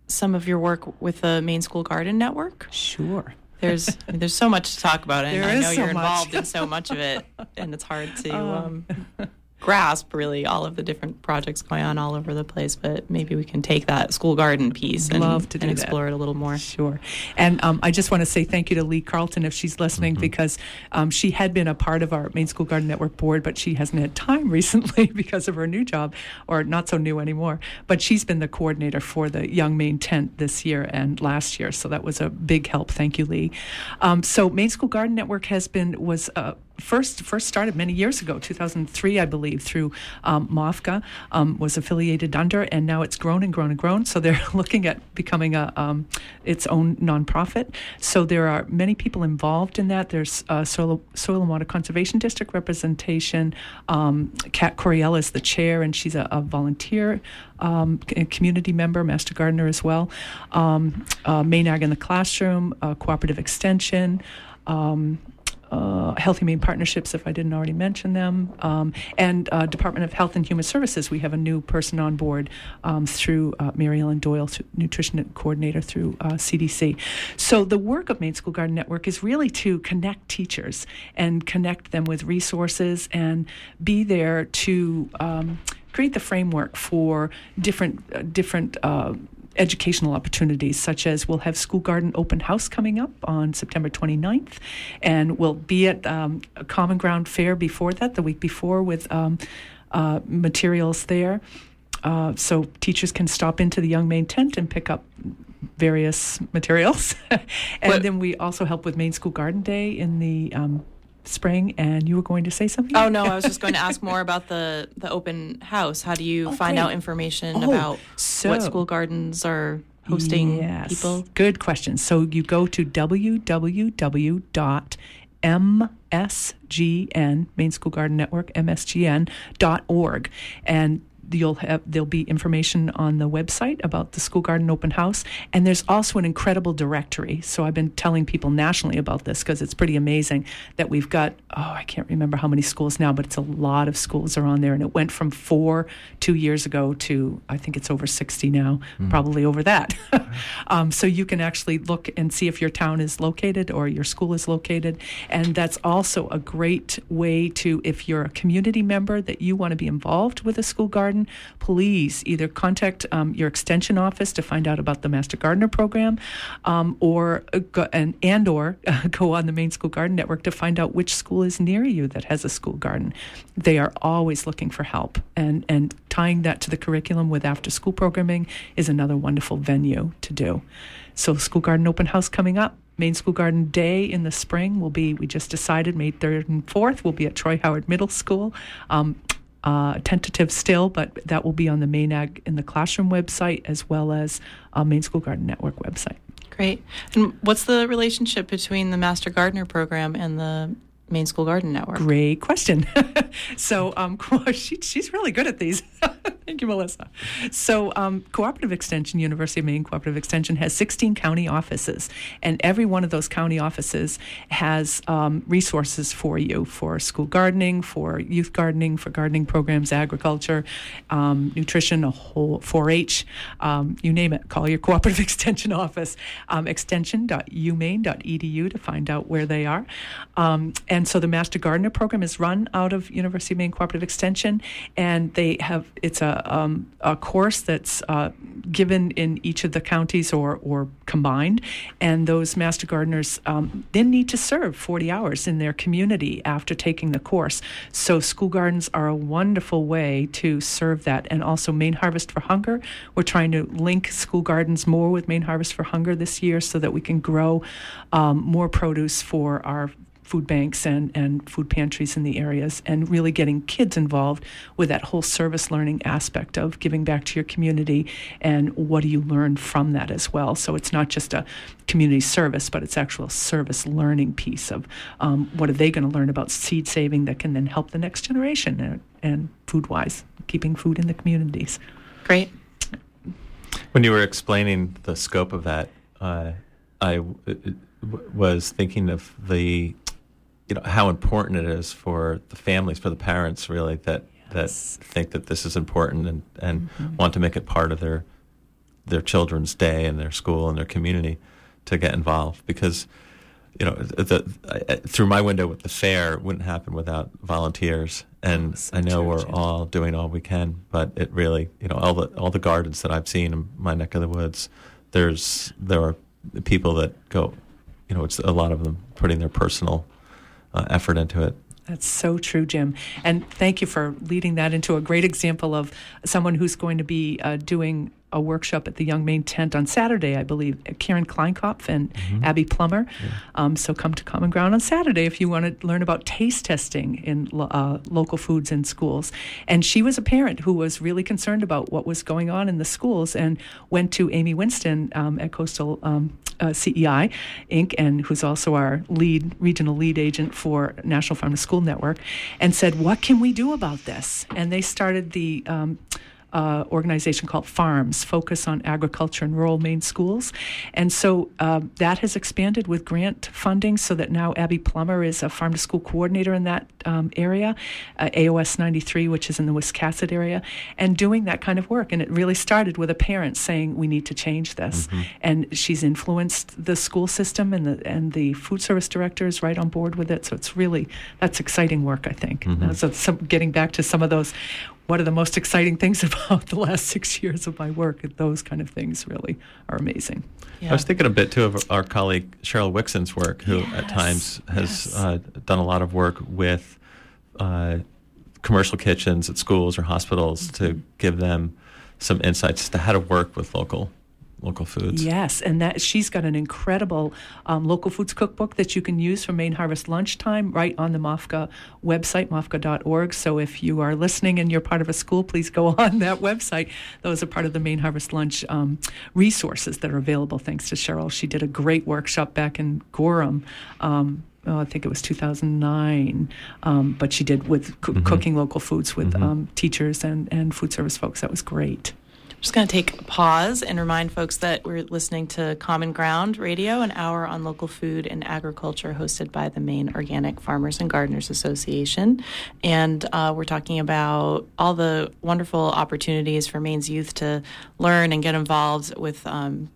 some of your work with the Maine School Garden Network. Sure. There's I mean, there's so much to talk about, and There I know so you're much. involved in so much of it, and it's hard to Um. um, grasp really all of the different projects going on all over the place. But maybe we can take that school garden piece and, Love to do and that. explore it a little more. Sure. And um, I just want to say thank you to Lee Carlton if she's listening because um, she had been a part of our Maine School Garden Network board, but she hasn't had time recently because of her new job, or not so new anymore. But she's been the coordinator for the Young Maine tent this year and last year, so that was a big help. Thank you, Lee. Um, so Maine School Garden Network has been was. Uh, First, first started many years ago, 2003, I believe, through um, MOFGA, um, was affiliated under, and now it's grown and grown and grown. So they're looking at becoming a um, its own nonprofit. So there are many people involved in that. There's uh, Soil, Soil and Water Conservation District representation. Um, Kat Coriella is the chair, and she's a, a volunteer um, community member, master gardener as well. Um, uh, Maine Ag in the Classroom, uh, Cooperative Extension. Um, uh, Healthy Maine Partnerships, if I didn't already mention them, um, and uh, Department of Health and Human Services. We have a new person on board um, through uh, Mary Ellen Doyle, nutrition coordinator through uh, CDC. So the work of Maine School Garden Network is really to connect teachers and connect them with resources and be there to um, create the framework for different uh, different. Uh, educational opportunities, such as we'll have School Garden Open House coming up on September 29th, and we'll be at um, a Common Ground Fair before that, the week before, with um, uh, materials there. Uh, so teachers can stop into the Young Maine tent and pick up various materials. and then we also help with Maine School Garden Day in the um, spring. And you were going to say something? Oh no, I was just going to ask more about the the open house. How do you Oh, find great. out information Oh, about so- what school gardens are hosting yes. people? Good question. So you go to www.msgn, Maine School Garden Network, msgn.org. And you'll have there'll be information on the website about the school garden open house. And there's also an incredible directory. So i've been telling people nationally about this because it's pretty amazing that we've got oh i can't remember how many schools now but it's a lot of schools are on there. And it went from four two years ago to i think it's over 60 now probably over that. Um, so you can actually look and see if your town is located or your school is located. And that's also a great way to if you're a community member that you want to be involved with a school garden please either contact um, your extension office to find out about the master gardener program um, or go, and, and or uh, go on the Maine School Garden Network to find out which school is near you that has a school garden. They are always looking for help and and tying that to the curriculum with after school programming is another wonderful venue to do. So school garden open house coming up. Maine School Garden Day in the spring will be, we just decided, May 3rd and 4th, will be at Troy Howard Middle School. Um, uh, tentative still, but that will be on the Maine Ag in the Classroom website as well as uh, Maine School Garden Network website. Great. And what's the relationship between the Master Gardener program and the Maine School Garden Network? Great question. so um, she, she's really good at these. Thank you, Melissa. So, um, Cooperative Extension, University of Maine Cooperative Extension, has 16 county offices, and every one of those county offices has um, resources for you for school gardening, for youth gardening, for gardening programs, agriculture, um, nutrition, a whole 4-H, um, you name it. Call your Cooperative Extension office, um, extension.umaine.edu to find out where they are. And so, the Master Gardener program is run out of University of Maine Cooperative Extension, and they have it's a um, a course that's uh, given in each of the counties or, or combined. And those master gardeners um, then need to serve 40 hours in their community after taking the course. So school gardens are a wonderful way to serve that. And also Maine Harvest for Hunger. We're trying to link school gardens more with Maine Harvest for Hunger this year so that we can grow um, more produce for our food banks and, and food pantries in the areas and really getting kids involved with that whole service learning aspect of giving back to your community and what do you learn from that as well. So it's not just a community service, but it's actual service learning piece of um, what are they going to learn about seed saving that can then help the next generation and, and food wise, keeping food in the communities. Great. When you were explaining the scope of that, uh, I w- was thinking of the you know how important it is for the families, for the parents, really that yes. that think that this is important and and mm-hmm. want to make it part of their their children's day and their school and their community to get involved because you know the, I, through my window with the fair wouldn't happen without volunteers and oh, I know true, we're all doing all we can but it really you know all the all the gardens that I've seen in my neck of the woods there's there are people that go you know it's a lot of them putting their personal uh, effort into it. That's so true, Jim. And thank you for leading that into a great example of someone who's going to be uh, doing a workshop at the Young Maine Tent on Saturday, I believe. Karen Kleinkopf and mm-hmm. Abby Plummer. Yeah. Um, so come to Common Ground on Saturday if you want to learn about taste testing in uh, local foods in schools. And she was a parent who was really concerned about what was going on in the schools and went to Amy Winston um, at Coastal um, uh, CEI Inc., and who's also our lead regional lead agent for National Farm to School Network, and said, "What can we do about this?" And they started the um, uh, organization called FARMS, Focus on Agriculture in Rural Maine Schools. And so uh, that has expanded with grant funding so that now Abby Plummer is a farm to school coordinator in that um, area, uh, AOS 93, which is in the Wiscasset area, and doing that kind of work. And it really started with a parent saying, we need to change this. Mm-hmm. And she's influenced the school system and the, and the food service director is right on board with it. So it's really, that's exciting work, I think. Mm-hmm. So some, getting back to some of those what are the most exciting things about the last six years of my work? Those kind of things really are amazing. Yeah. I was thinking a bit too of our colleague Cheryl Wixson's work, who yes. at times has yes. uh, done a lot of work with uh, commercial kitchens at schools or hospitals mm-hmm. to give them some insights as to how to work with local local foods. Yes, and that she's got an incredible um, local foods cookbook that you can use for Maine Harvest lunchtime right on the MOFGA website, mofga.org. So if you are listening and you're part of a school, please go on that website. Those are part of the Maine Harvest lunch um, resources that are available. Thanks to Cheryl, she did a great workshop back in Gorham. Um, oh, I think it was 2009, um, but she did with co- mm-hmm. cooking local foods with mm-hmm. um, teachers and, and food service folks. That was great just going to take a pause and remind folks that we're listening to Common Ground Radio, an hour on local food and agriculture hosted by the Maine Organic Farmers and Gardeners Association. And uh, we're talking about all the wonderful opportunities for Maine's youth to learn and get involved with. Um,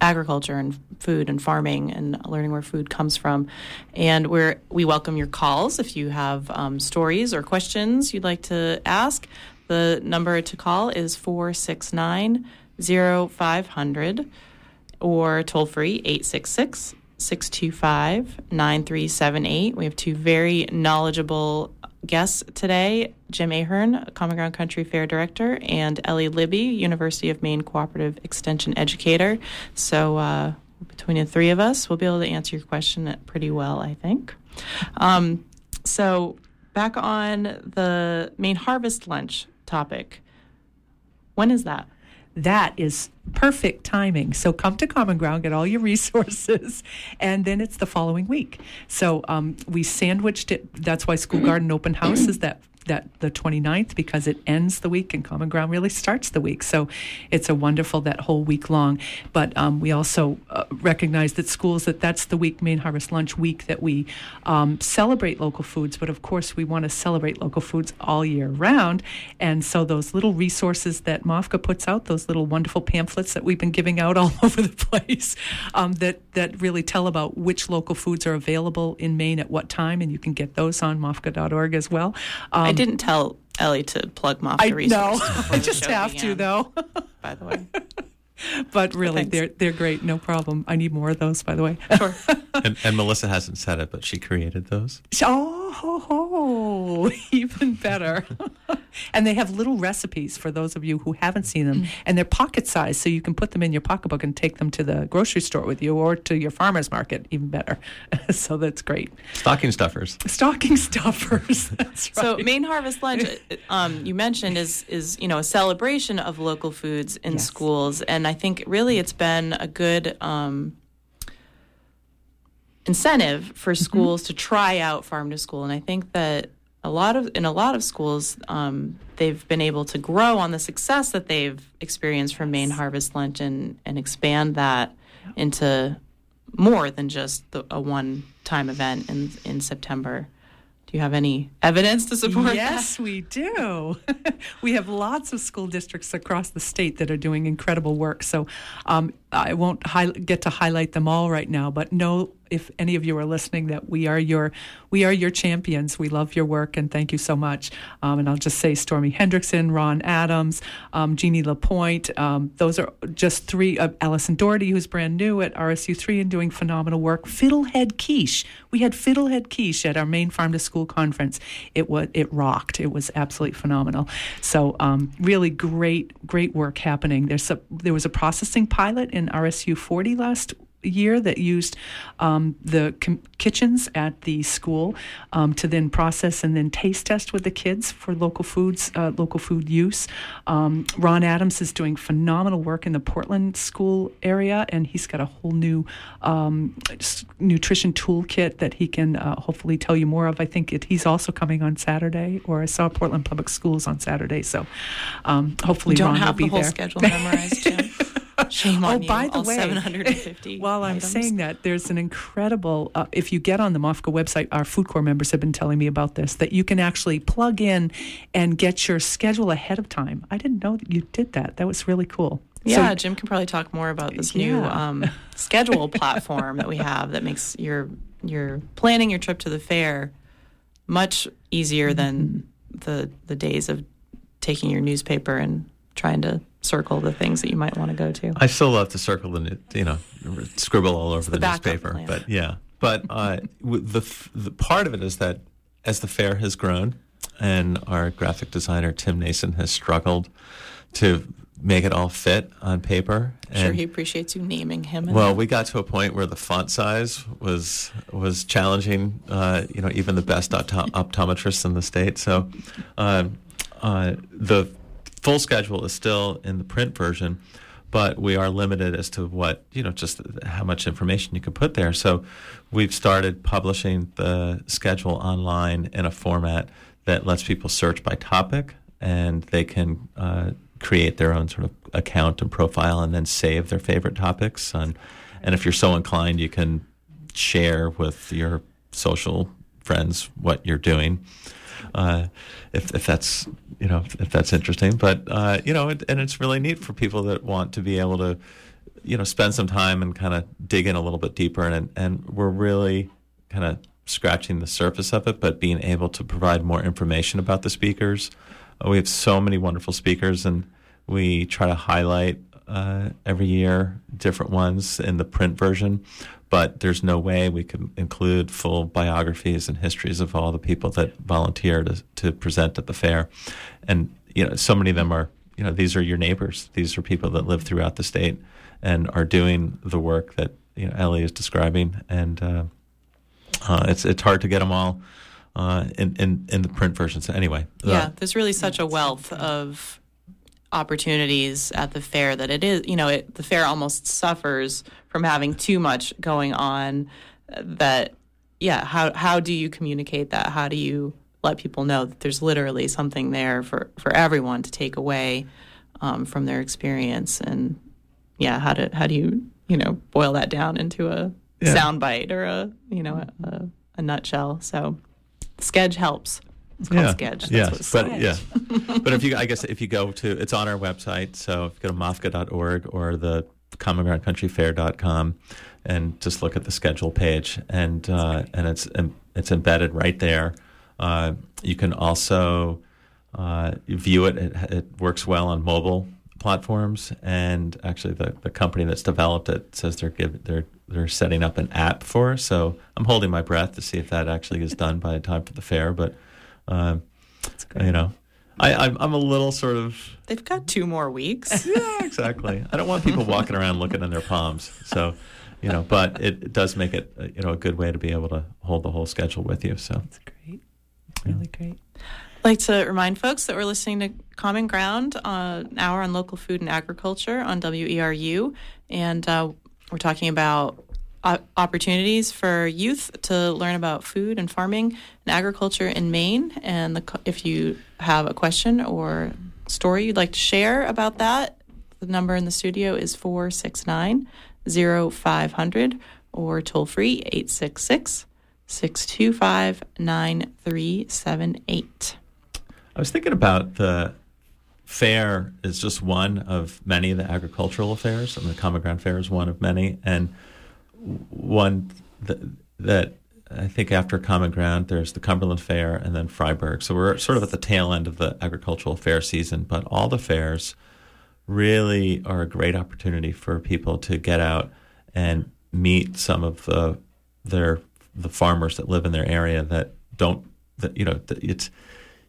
agriculture and food and farming and learning where food comes from. And we're, we welcome your calls if you have um, stories or questions you'd like to ask. The number to call is 469 0500 or toll free 866 625 9378. We have two very knowledgeable guests today Jim Ahearne, Common Ground Country Fair Director, and Ellie Libby, University of Maine Cooperative Extension Educator. So, uh, between the three of us, we'll be able to answer your question pretty well, I think. Um, so, back on the Maine harvest lunch topic. When is that? that is perfect timing. So come to Common Ground, get all your resources, and then it's the following week. So um, we sandwiched it. That's why School Garden Open House is that that the 29th because it ends the week and Common Ground really starts the week. So it's a wonderful that whole week long. But um, we also uh, recognize that schools that that's the week Maine Harvest Lunch week that we um, celebrate local foods. But of course, we want to celebrate local foods all year round. And so those little resources that MOFGA puts out, those little wonderful pamphlets that we've been giving out all over the place, um, that that really tell about which local foods are available in Maine at what time, and you can get those on MOFGA.org as well. Um, I didn't tell Ellie to plug MOFGA I know. I just have began, to, though. by the way. but really, they're they're great. No problem. I need more of those, by the way. Sure. and, and, Melissa hasn't said it, but she created those. Oh, even better. and they have little recipes for those of you who haven't seen them, mm. and they're pocket sized, so you can put them in your pocketbook and take them to the grocery store with you or to your farmer's market. Even better. so that's great. Stocking stuffers. Stocking stuffers. That's right. So Maine Harvest Lunch, um, you mentioned is is you know a celebration of local foods in yes. schools, and I think really it's been a good. Um, incentive for mm-hmm. schools mm-hmm. to try out farm to school and i think that a lot of in a lot of schools um, they've been able to grow on the success that they've experienced from Maine Harvest Lunch and and expand that into more than just the, a one time event in in September. Do you have any evidence to support that? yes, that? we do. we have lots of school districts across the state that are doing incredible work. So um, I won't hi- get to highlight them all right now, but know if any of you are listening that we are your we are your champions. We love your work and thank you so much. Um, and I'll just say Stormy Hendrickson, Ron Adams, um, Jeannie Lapointe. Um, those are just three. Uh, Allison Doherty, who's brand new at RSU three and doing phenomenal work. Fiddlehead Quiche. We had Fiddlehead Quiche at our Maine Farm to School conference. It was it rocked. It was absolutely phenomenal. So um, really great great work happening. There's a, there was a processing pilot in RSU 40 last year that used um, the com- kitchens at the school um, to then process and then taste test with the kids for local foods, uh, local food use. Um, Ron Adams is doing phenomenal work in the Portland school area, and he's got a whole new um, nutrition toolkit that he can uh, hopefully tell you more of. I think it, he's also coming on Saturday, or I saw Portland Public Schools on Saturday, so um, hopefully you don't Ron have will the whole there. schedule memorized. Jim. Shame on oh, you. by the All way, 750. while I'm saying that, there's an incredible. Uh, if you get on the MOFGA website, our food corps members have been telling me about this. That you can actually plug in and get your schedule ahead of time. I didn't know that you did that. That was really cool. Yeah, so, Jim can probably talk more about this yeah. new um, schedule platform that we have that makes your your planning your trip to the fair much easier than mm-hmm. the the days of taking your newspaper and trying to circle the things that you might want to go to. I still love to circle the, you know, scribble all over the, the newspaper. But yeah, but uh, the the part of it is that as the fair has grown, and our graphic designer Tim Nason has struggled to make it all fit on paper. I'm sure he appreciates you naming him. Well, that. we got to a point where the font size was was challenging. Uh, you know, even the best opto- optometrists in the state. So, uh, uh, the full schedule is still in the print version, but we are limited as to what, you know, just how much information you can put there. So we've started publishing the schedule online in a format that lets people search by topic and they can uh, create their own sort of account and profile and then save their favorite topics. And, and if you're so inclined, you can share with your social friends what you're doing uh, if if that's you know if that's interesting. But uh, you know, and, it's really neat for people that want to be able to you know spend some time and kind of dig in a little bit deeper. And and we're really kind of scratching the surface of it, but being able to provide more information about the speakers. Uh, we have so many wonderful speakers, and we try to highlight uh, every year different ones in the print version but there's no way we could include full biographies and histories of all the people that volunteer to, to present at the fair. And, you know, so many of them are, you know, these are your neighbors. These are people that live throughout the state and are doing the work that, you know, Ellie is describing. And uh, uh, it's, it's hard to get them all uh, in, in in the print version. So anyway, Yeah, uh, there's really such a wealth of opportunities at the fair that it is, you know, it, the fair almost suffers from having too much going on uh, that yeah, how how do you communicate that? How do you let people know that there's literally something there for for everyone to take away um, from their experience and yeah, how do how do you, you know, boil that down into a Yeah. soundbite or a, you know, a, a nutshell. So Sketch helps. It's called Sketch. That's yes, but yeah, but if you, I guess, if you go to, it's on our website. So if you go to mofga.org or the commongroundcountryfair.com and just look at the schedule page, and uh, and it's it's embedded right there. Uh, you can also uh, view it. it. It works well on mobile platforms, and actually, the, the company that's developed it says they're give, they're they're setting up an app for. So I'm holding my breath to see if that actually is done by the time for the fair. But uh, you know, I, I'm I'm a little sort of They've got two more weeks. yeah, exactly. I don't want people walking around looking in their palms. So, you know, but it, it does make it uh, you know a good way to be able to hold the whole schedule with you. So, That's great. Really great. I'd like to remind folks that we're listening to Common Ground, uh, an hour on local food and agriculture on WERU. And uh, we're talking about opportunities for youth to learn about food and farming and agriculture in Maine. And the, if you have a question or story you'd like to share about that, the number in the studio is 469 0500 or toll free 866 625 9378. I was thinking about the fair is just one of many of the agricultural affairs. Mean, the Common Ground Fair is one of many, and one that, that I think after Common Ground, there's the Cumberland Fair and then Fryeburg. So we're sort of at the tail end of the agricultural fair season, but all the fairs really are a great opportunity for people to get out and meet some of the their the farmers that live in their area that don't that you know it's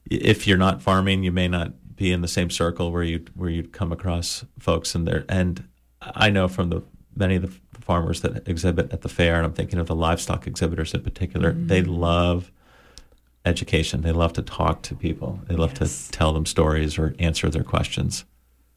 if you're not farming you may not be in the same circle where you where you'd come across folks and there and I know from the many of the farmers that exhibit at the fair and I'm thinking of the livestock exhibitors in particular mm-hmm. they love education they love to talk to people they love Yes. to tell them stories or answer their questions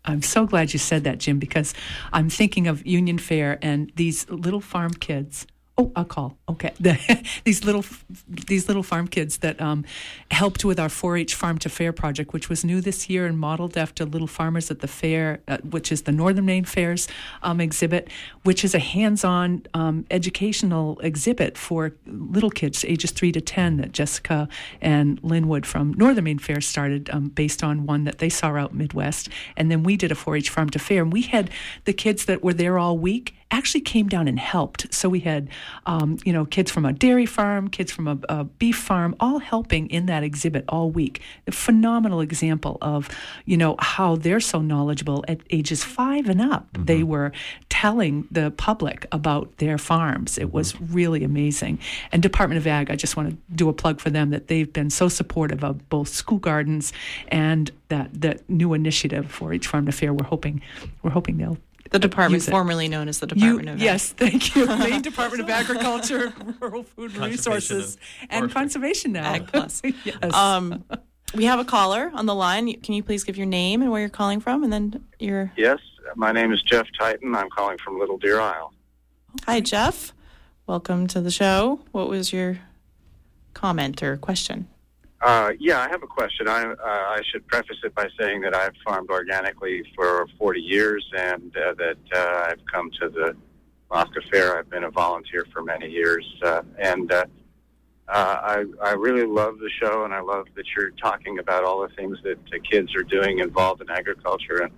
I'm so glad you said that, Jim, because I'm thinking of Union Fair and these little farm kids. Oh, I'll call. Okay, these little these little farm kids that um, helped with our 4-H Farm to Fair project, which was new this year and modeled after Little Farmers at the Fair, uh, which is the Northern Maine Fairs um, exhibit, which is a hands-on um, educational exhibit for little kids ages three to ten that Jessica and Linwood from Northern Maine Fair started, um, based on one that they saw out Midwest, and then we did a 4-H Farm to Fair, and we had the kids that were there all week actually came down and helped. So we had, um, you know, kids from a dairy farm, kids from a, a beef farm, all helping in that exhibit all week. A phenomenal example of, you know, how they're so knowledgeable at ages five and up. They were telling the public about their farms. It was really amazing. And Department of Ag, I just want to do a plug for them that they've been so supportive of both school gardens and that that new initiative for each farm to fair. We're hoping, we're hoping they'll The department formerly known as the you, Department of Ag. yes, thank you. Maine Department of Agriculture, Rural Food Resources, and and Conservation now. Ag Plus. yes. Um, we have a caller on the line. Can you please give your name and where you're calling from, and then your Yes, my name is Jeff Titan. I'm calling from Little Deer Isle. hi, Jeff. Welcome to the show. What was your comment or question? Uh, yeah, I have a question. I, uh, I should preface it by saying that I've farmed organically for 40 years and uh, that uh, I've come to the MOFGA Fair. I've been a volunteer for many years. Uh, and uh, uh, I, I really love the show and I love that you're talking about all the things that the kids are doing involved in agriculture. And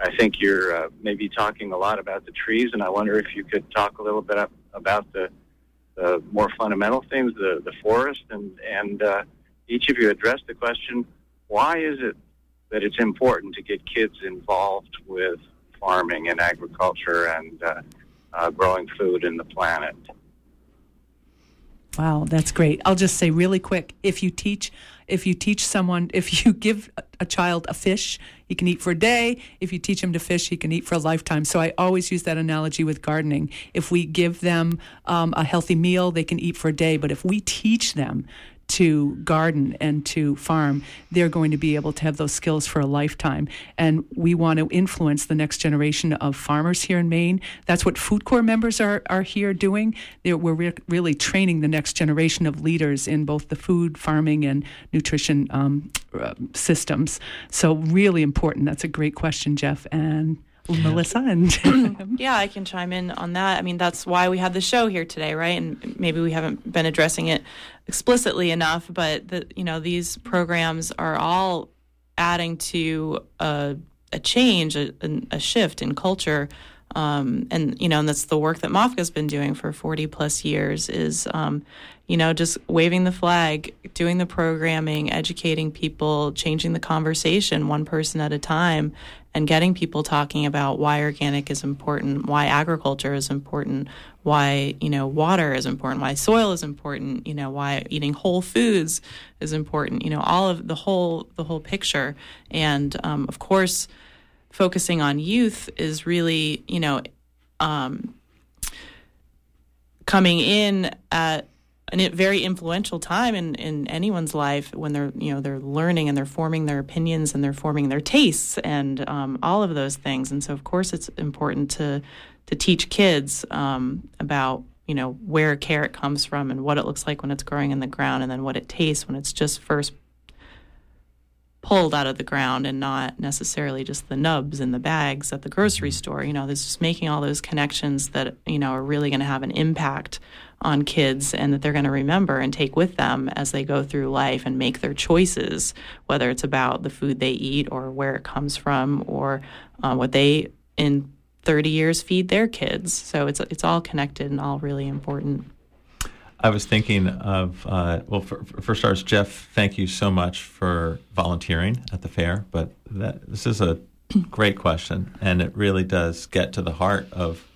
I think you're uh, maybe talking a lot about the trees, and I wonder if you could talk a little bit about the, the more fundamental things, the, the forest, and, and uh, each of you addressed the question why is it that it's important to get kids involved with farming and agriculture and uh, uh, growing food in the planet? Wow, that's great. I'll just say really quick: if you teach, if you teach someone, if you give a- child a fish, he can eat for a day. If you teach him to fish, he can eat for a lifetime. So I always use that analogy with gardening. If we give them um, a healthy meal, they can eat for a day. But if we teach them to garden and to farm, they're going to be able to have those skills for a lifetime. And we want to influence the next generation of farmers here in Maine. That's what Food Corps members are, are here doing. They're, we're re- really training the next generation of leaders in both the food, farming, and nutrition um, uh, systems. So, really important. That's a great question, Jeff. And Melissa and yeah, I can chime in on that. I mean, that's why we have the show here today, right? And maybe we haven't been addressing it explicitly enough, but the, you know, these programs are all adding to a, a change, a, a, shift in culture. Um, and you know, and that's the work that MOFGA's been doing for 40 plus years is, um, you know, just waving the flag, doing the programming, educating people, changing the conversation one person at a time, and getting people talking about why organic is important, why agriculture is important, why you know water is important, why soil is important, you know why eating whole foods is important. You know all of the whole the whole picture, and um, of course, focusing on youth is really you know um, coming in at a very influential time in, in anyone's life when they're you know they're learning and they're forming their opinions and they're forming their tastes and um, all of those things. And so of course it's important to to teach kids um, about you know where a carrot comes from and what it looks like when it's growing in the ground and then what it tastes when it's just first pulled out of the ground and not necessarily just the nubs and the bags at the grocery mm-hmm. store. You know, there's just making all those connections that, you know, are really going to have an impact on kids and that they're going to remember and take with them as they go through life and make their choices, whether it's about the food they eat or where it comes from or uh, what they in 30 years feed their kids. So it's it's all connected and all really important. I was thinking of uh, well, for, for starters, Jeff, thank you so much for volunteering at the fair. But that, this is a great question, and it really does get to the heart of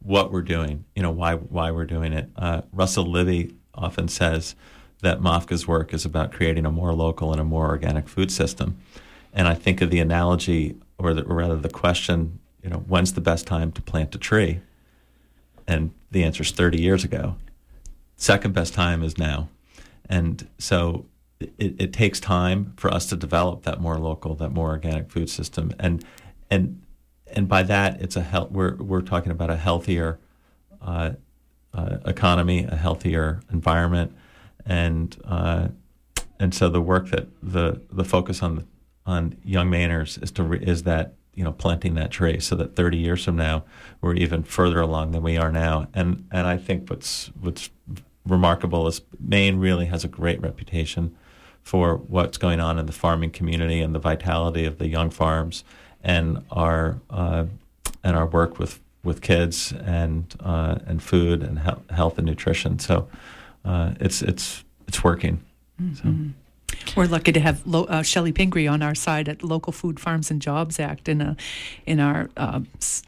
what we're doing, you know, why why we're doing it. Uh, Russell Libby often says that MOFGA's work is about creating a more local and a more organic food system. And I think of the analogy, or, the, or rather the question, you know, when's the best time to plant a tree? And the answer is 30 years ago. Second best time is now. And so it, it takes time for us to develop that more local, that more organic food system. And, and and by that, it's a health, we're we're talking about a healthier uh, uh, economy, a healthier environment, and uh, and so the work that the the focus on on young Mainers is to re, is that you know planting that tree so that 30 years from now we're even further along than we are now. And and I think what's what's remarkable is Maine really has a great reputation for what's going on in the farming community and the vitality of the young farms and our uh, and our work with with kids and uh, and food and he- health and nutrition. So uh, it's it's it's working. Mm-hmm. So. We're lucky to have Lo- uh, Chellie Pingree on our side at Local Food Farms and Jobs Act in a in our uh,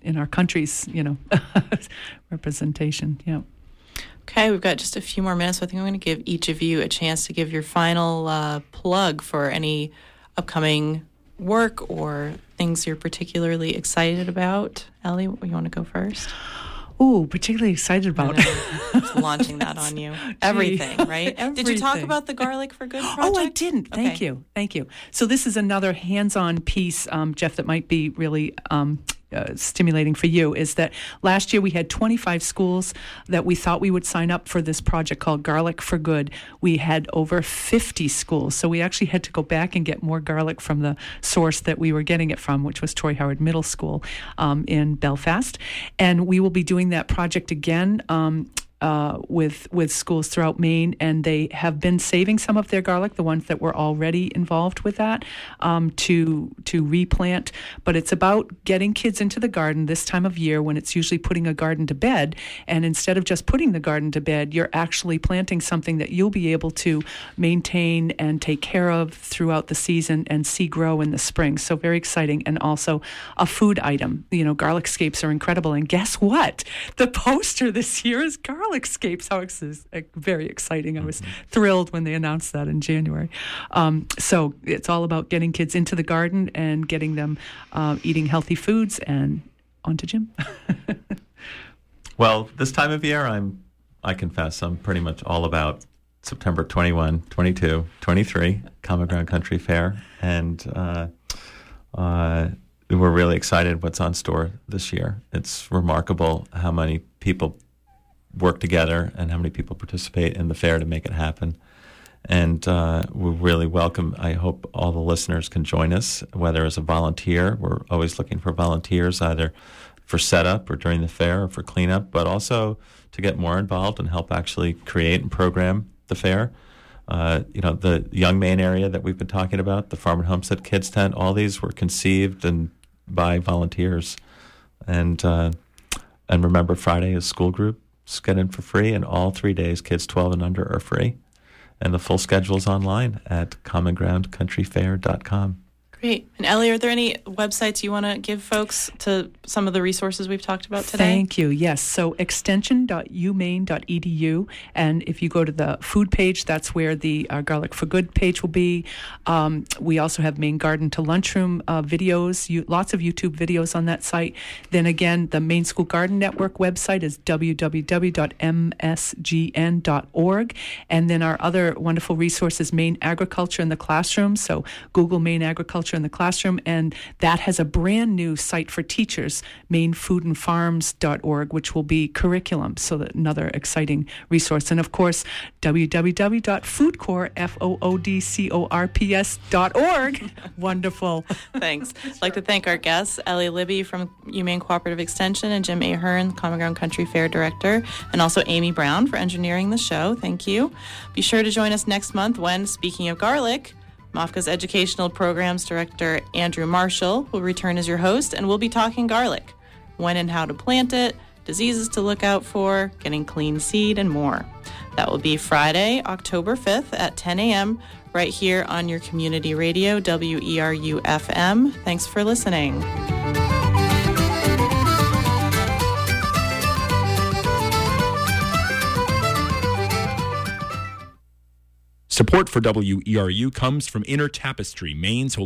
in our country's you know representation. Yeah. Okay, we've got just a few more minutes. So I think I'm going to give each of you a chance to give your final uh, plug for any upcoming work or things you're particularly excited about? Ellie, you want to go first? Oh, particularly excited about launching that on you. Everything, right? Everything. Did you talk about the Garlic for Good project? Oh, I didn't. Thank okay. you. Thank you. So this is another hands-on piece, um, Jeff, that might be really um, uh, stimulating for you is that last year we had 25 schools that we thought we would sign up for this project called Garlic for Good. We had over 50 schools, so we actually had to go back and get more garlic from the source that we were getting it from, which was Troy Howard Middle School um, in Belfast. And we will be doing that project again um, uh, with with schools throughout Maine, and they have been saving some of their garlic, the ones that were already involved with that, um, to to replant. But it's about getting kids into the garden this time of year when it's usually putting a garden to bed, and instead of just putting the garden to bed, you're actually planting something that you'll be able to maintain and take care of throughout the season and see grow in the spring. So very exciting, and also a food item. You know, garlic scapes are incredible, and guess what? The poster this year is garlic escapes. How ex- very exciting! I was mm-hmm. thrilled when they announced that in January. Um, so it's all about getting kids into the garden and getting them uh, eating healthy foods. And on to Jim. well, this time of year, I'm I confess I'm pretty much all about September 21, 22, 23, Common Ground Country Fair. And uh, uh, we're really excited what's on store this year. It's remarkable how many people work together and how many people participate in the fair to make it happen. And uh, we really welcome, I hope all the listeners can join us, whether as a volunteer. We're always looking for volunteers, either for setup or during the fair or for cleanup, but also to get more involved and help actually create and program the fair. Uh, you know, the Young Maine area that we've been talking about, the Farm and Homestead Kids Tent, all these were conceived and by volunteers. And uh, and remember, Friday is school group. Get in for free, and all three days, kids 12 and under are free. And the full schedule is online at commongroundcountryfair.com. Great. And Ellie, are there any websites you want to give folks to some of the resources we've talked about today? Thank you. Yes. So extension.umaine.edu. And if you go to the food page, that's where the uh, Garlic for Good page will be. Um, we also have Maine Garden to Lunchroom uh, videos, you, lots of YouTube videos on that site. Then again, the Maine School Garden Network website is www.msgn.org. And then our other wonderful resources, Maine Agriculture in the Classroom. So Google Maine Agriculture in the Classroom. And that has a brand new site for teachers, mainefoodandfarms.org, which will be curriculum. So that another exciting resource. And of course, www.foodcorps, F-O-O-D-C-O-R-P-S.org. Wonderful. Thanks. I'd like to thank our guests, Ellie Libby from UMaine Cooperative Extension and Jim Ahearne, Common Ground Country Fair Director, and also Amy Brown for engineering the show. Thank you. Be sure to join us next month when, speaking of garlic, MOFGA's Educational Programs Director Andrew Marshall will return as your host, and we'll be talking garlic, when and how to plant it, diseases to look out for, getting clean seed, and more. That will be Friday, October 5th at 10 a.m. right here on your community radio, WERU FM. Thanks for listening. Support for WERU comes from Inner Tapestry, Maine's